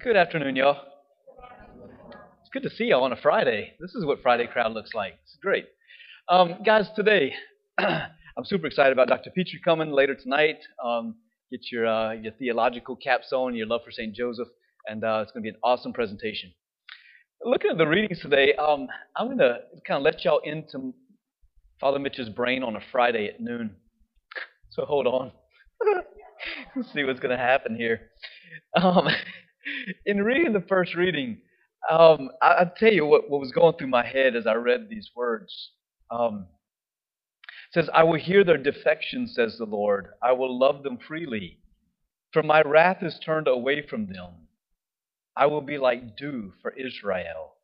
Good afternoon, y'all. It's good to see y'all on a Friday. This is what Friday crowd looks like. It's great. Um, guys, today I'm super excited about Dr. Petrie coming later tonight. Um, get your uh, your theological caps on, your love for St. Joseph, and uh, it's going to be an awesome presentation. Looking at the readings today, um, I'm going to kind of let y'all into Father Mitch's brain on a Friday at noon. So hold on. Let's see what's going to happen here. In reading the first reading, um, I, will tell you what, what was going through my head as I read these words. Um, says, I will hear their defection, says the Lord. I will love them freely. For my wrath is turned away from them. I will be like dew for Israel.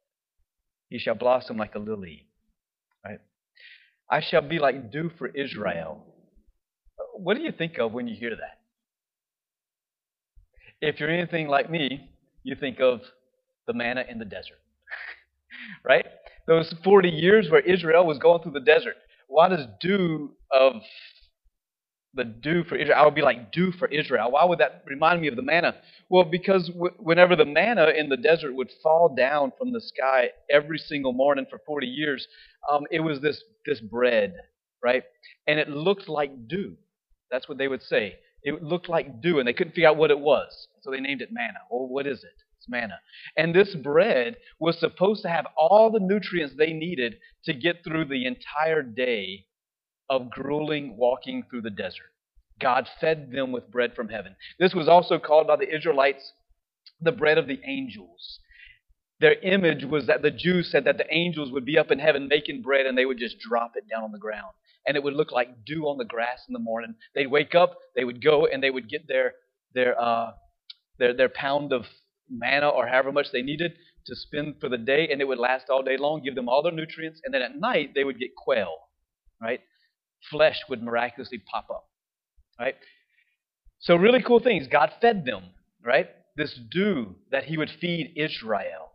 He shall blossom like a lily. Right? I shall be like dew for Israel. What do you think of when you hear that? If you're anything like me, you think of the manna in the desert. right? Those 40 years where Israel was going through the desert. Why does dew of the dew for Israel? I would be like dew for Israel. Why would that remind me of the manna? Well, because w- whenever the manna in the desert would fall down from the sky every single morning for 40 years, um, it was this, this bread, right? And it looked like dew. That's what they would say. It looked like dew, and they couldn't figure out what it was. So they named it manna. Well, what is it? It's manna. And this bread was supposed to have all the nutrients they needed to get through the entire day of grueling walking through the desert. God fed them with bread from heaven. This was also called by the Israelites the bread of the angels. Their image was that the Jews said that the angels would be up in heaven making bread and they would just drop it down on the ground. And it would look like dew on the grass in the morning. They'd wake up, they would go, and they would get their, their, uh, their, their pound of manna or however much they needed to spend for the day, and it would last all day long, give them all their nutrients, and then at night they would get quail, right? Flesh would miraculously pop up, right? So, really cool things. God fed them, right? This dew that He would feed Israel.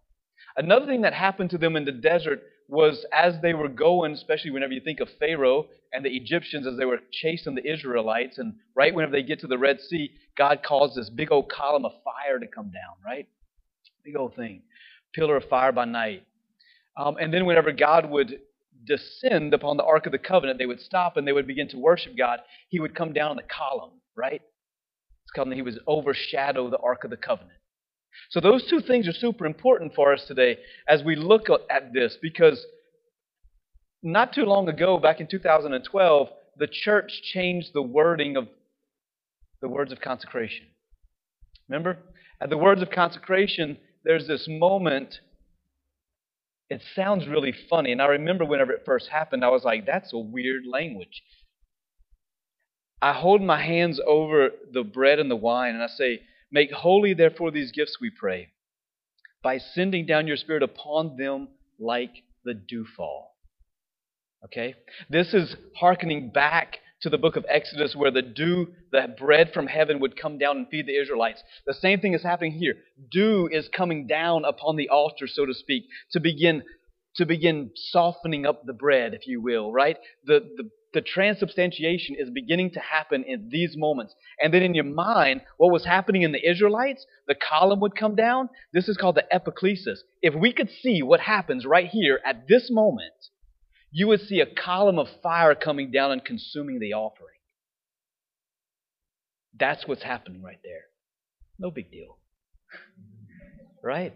Another thing that happened to them in the desert was as they were going, especially whenever you think of Pharaoh and the Egyptians as they were chasing the Israelites, and right whenever they get to the Red Sea, God caused this big old column of fire to come down, right? Big old thing. Pillar of fire by night. Um, and then whenever God would descend upon the Ark of the Covenant, they would stop and they would begin to worship God. He would come down in the column, right? It's called he would overshadow the Ark of the Covenant. So those two things are super important for us today as we look at this because not too long ago, back in 2012, the church changed the wording of the words of consecration. Remember? At the words of consecration, there's this moment. It sounds really funny. And I remember whenever it first happened, I was like, that's a weird language. I hold my hands over the bread and the wine and I say, Make holy, therefore, these gifts, we pray, by sending down your Spirit upon them like the dewfall. Okay? This is hearkening back to the book of Exodus where the dew, the bread from heaven would come down and feed the Israelites. The same thing is happening here. Dew is coming down upon the altar, so to speak, to begin to begin softening up the bread, if you will, right? The, the, the transubstantiation is beginning to happen in these moments. And then in your mind, what was happening in the Israelites, the column would come down. This is called the epiclesis. If we could see what happens right here at this moment, you would see a column of fire coming down and consuming the offering. That's what's happening right there. No big deal. Right?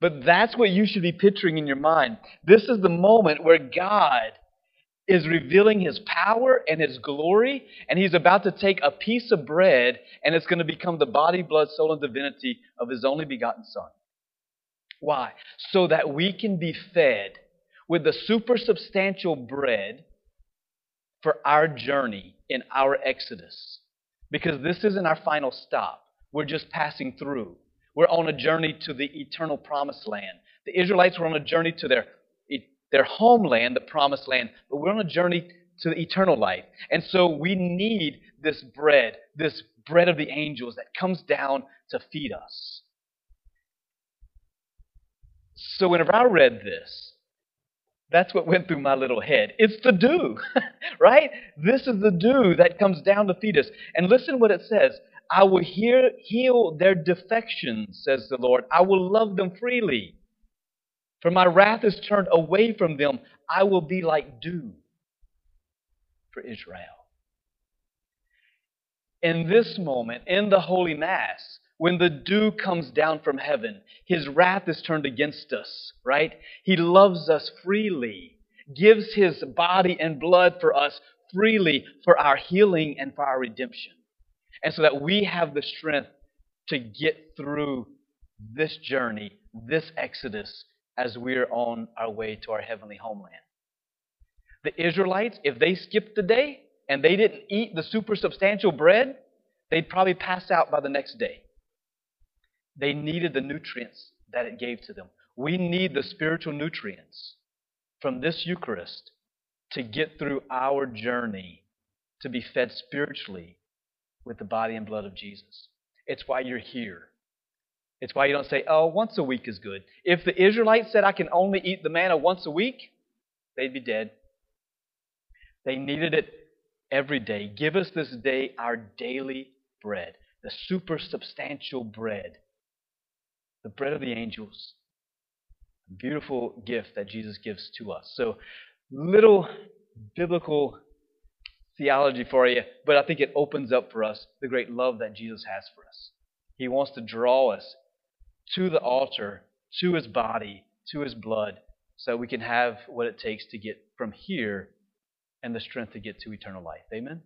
But that's what you should be picturing in your mind. This is the moment where God is revealing his power and his glory, and he's about to take a piece of bread and it's going to become the body, blood, soul, and divinity of his only begotten Son. Why? So that we can be fed with the supersubstantial bread for our journey in our exodus. Because this isn't our final stop. We're just passing through. We're on a journey to the eternal promised land. The Israelites were on a journey to their, their homeland, the promised land, but we're on a journey to the eternal life. And so we need this bread, this bread of the angels that comes down to feed us. So whenever I read this, that's what went through my little head. It's the dew, right? This is the dew that comes down to feed us. And listen what it says I will hear, heal their defections, says the Lord. I will love them freely. For my wrath is turned away from them. I will be like dew for Israel. In this moment, in the Holy Mass, when the dew comes down from heaven, his wrath is turned against us, right? He loves us freely, gives his body and blood for us freely for our healing and for our redemption. And so that we have the strength to get through this journey, this exodus, as we're on our way to our heavenly homeland. The Israelites, if they skipped the day and they didn't eat the super substantial bread, they'd probably pass out by the next day. They needed the nutrients that it gave to them. We need the spiritual nutrients from this Eucharist to get through our journey to be fed spiritually with the body and blood of Jesus. It's why you're here. It's why you don't say, oh, once a week is good. If the Israelites said, I can only eat the manna once a week, they'd be dead. They needed it every day. Give us this day our daily bread, the super substantial bread, the bread of the angels. Beautiful gift that Jesus gives to us. So, little biblical theology for you, but I think it opens up for us the great love that Jesus has for us. He wants to draw us to the altar, to his body, to his blood, so we can have what it takes to get from here and the strength to get to eternal life. Amen?